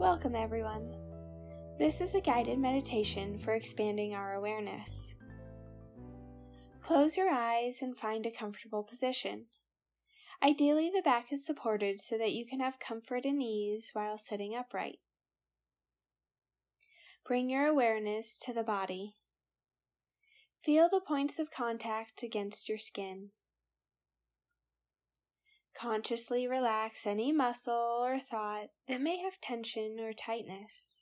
Welcome, everyone. This is a guided meditation for expanding our awareness. Close your eyes and find a comfortable position. Ideally, the back is supported so that you can have comfort and ease while sitting upright. Bring your awareness to the body. Feel the points of contact against your skin. Consciously relax any muscle or thought that may have tension or tightness.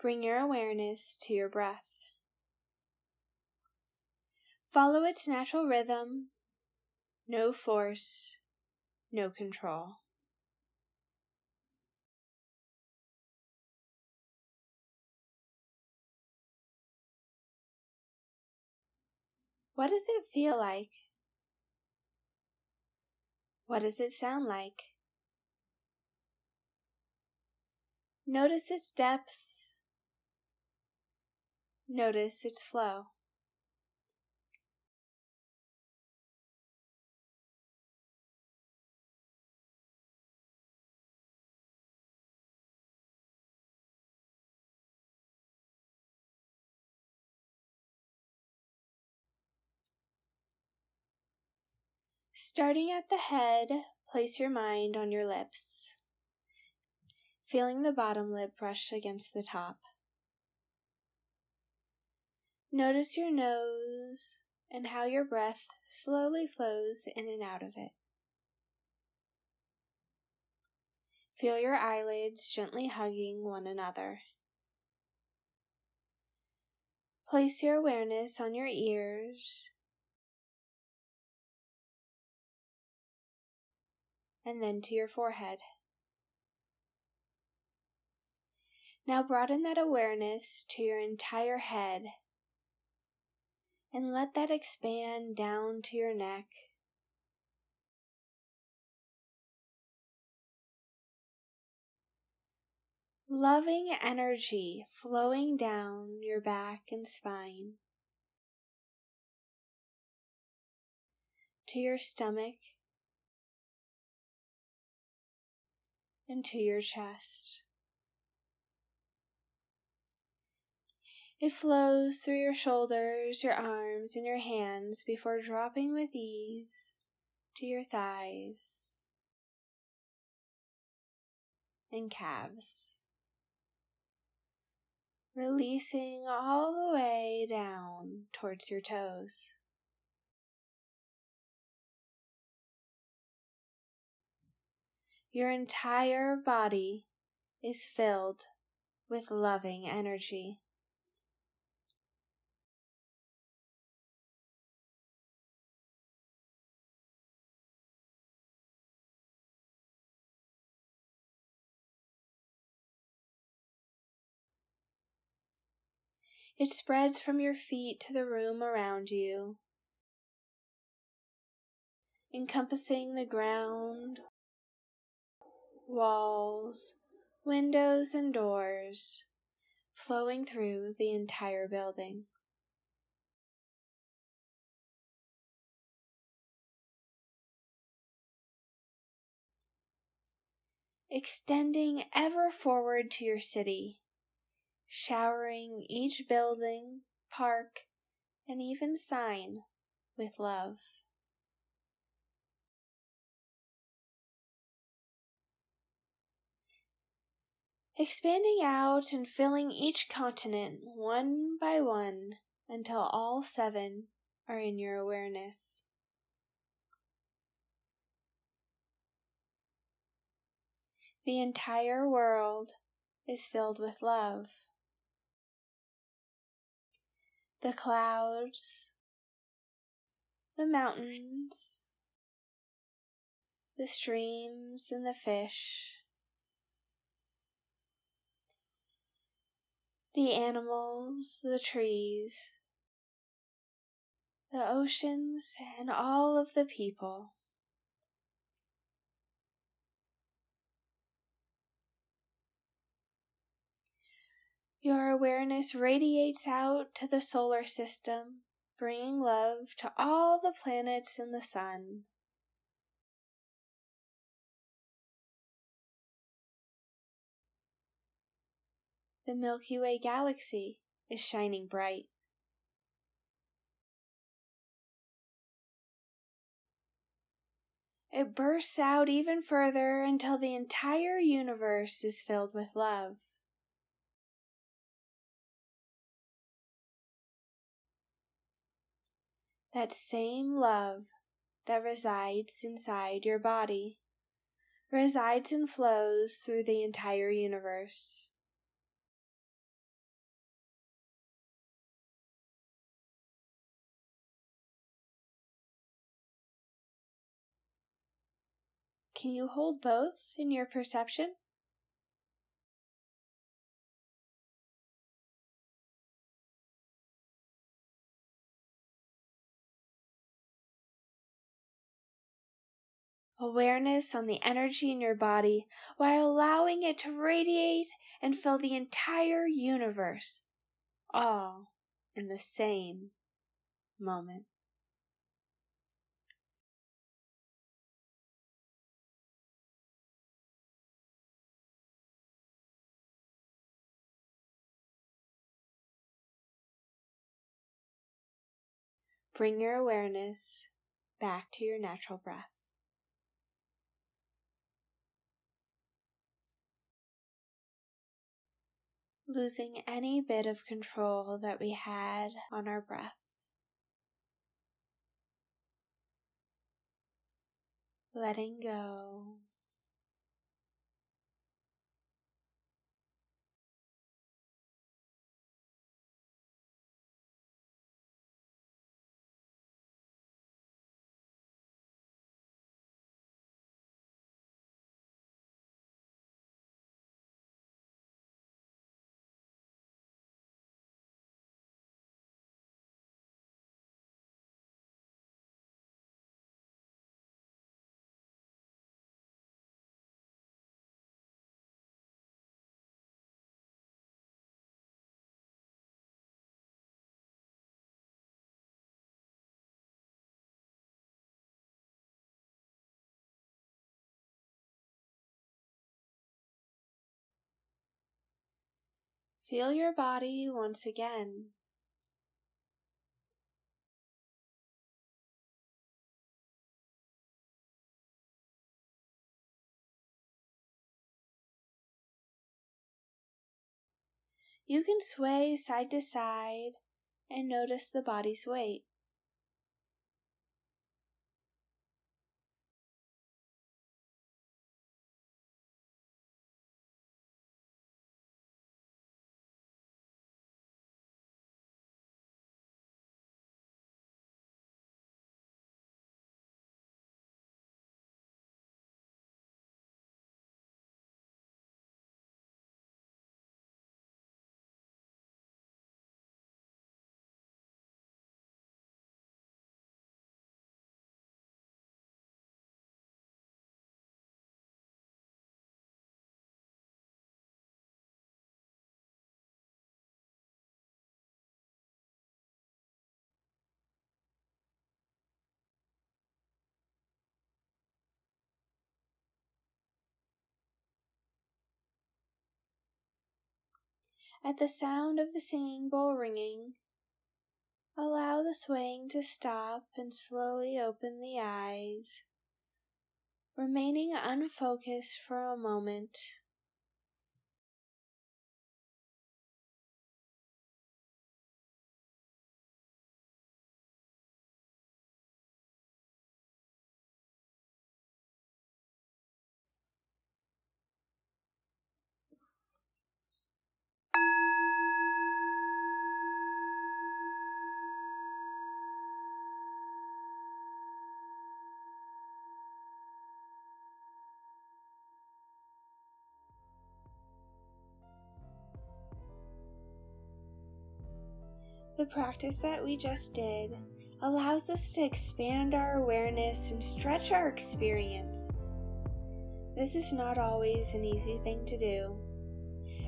Bring your awareness to your breath. Follow its natural rhythm, no force, no control. What does it feel like? What does it sound like? Notice its depth Notice its flow. Starting at the head, place your mind on your lips, feeling the bottom lip brush against the top. Notice your nose and how your breath slowly flows in and out of it. Feel your eyelids gently hugging one another. Place your awareness on your ears and then to your forehead. Now broaden that awareness to your entire head and let that expand down to your neck. Loving energy flowing down your back and spine to your stomach and to your chest. It flows through your shoulders, your arms, and your hands before dropping with ease to your thighs and calves. Releasing all the way down towards your toes. Your entire body is filled with loving energy. It spreads from your feet to the room around you, encompassing the ground, walls, windows, and doors, flowing through the entire building. Extending ever forward to your city showering each building, park, and even sign with love. Expanding out and filling each continent one by one until all seven are in your awareness. The entire world is filled with love the clouds, the mountains, the streams, and the fish. the animals, the trees, the oceans, and all of the people. Your awareness radiates out to the solar system, bringing love to all the planets in the sun. The Milky Way galaxy is shining bright. It bursts out even further until the entire universe is filled with love. That same love that resides inside your body resides and flows through the entire universe. Can you hold both in your perception? Awareness on the energy in your body while allowing it to radiate and fill the entire universe, all in the same moment. Bring your awareness back to your natural breath. Losing any bit of control that we had on our breath. Letting go. Feel your body once again. You can sway side to side and notice the body's weight. At the sound of the singing bowl ringing, allow the swaying to stop and slowly open the eyes, remaining unfocused for a moment. The practice that we just did allows us to expand our awareness and stretch our experience. This is not always an easy thing to do,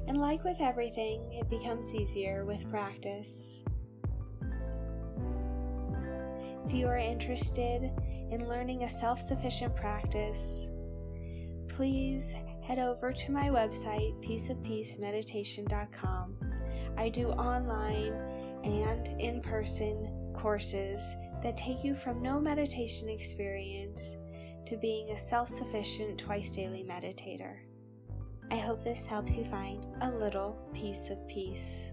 and like with everything, it becomes easier with practice. If you are interested in learning a self sufficient practice, please head over to my website, pieceofpeacemeditation.com. I do online and in person courses that take you from no meditation experience to being a self sufficient twice daily meditator. I hope this helps you find a little piece of peace.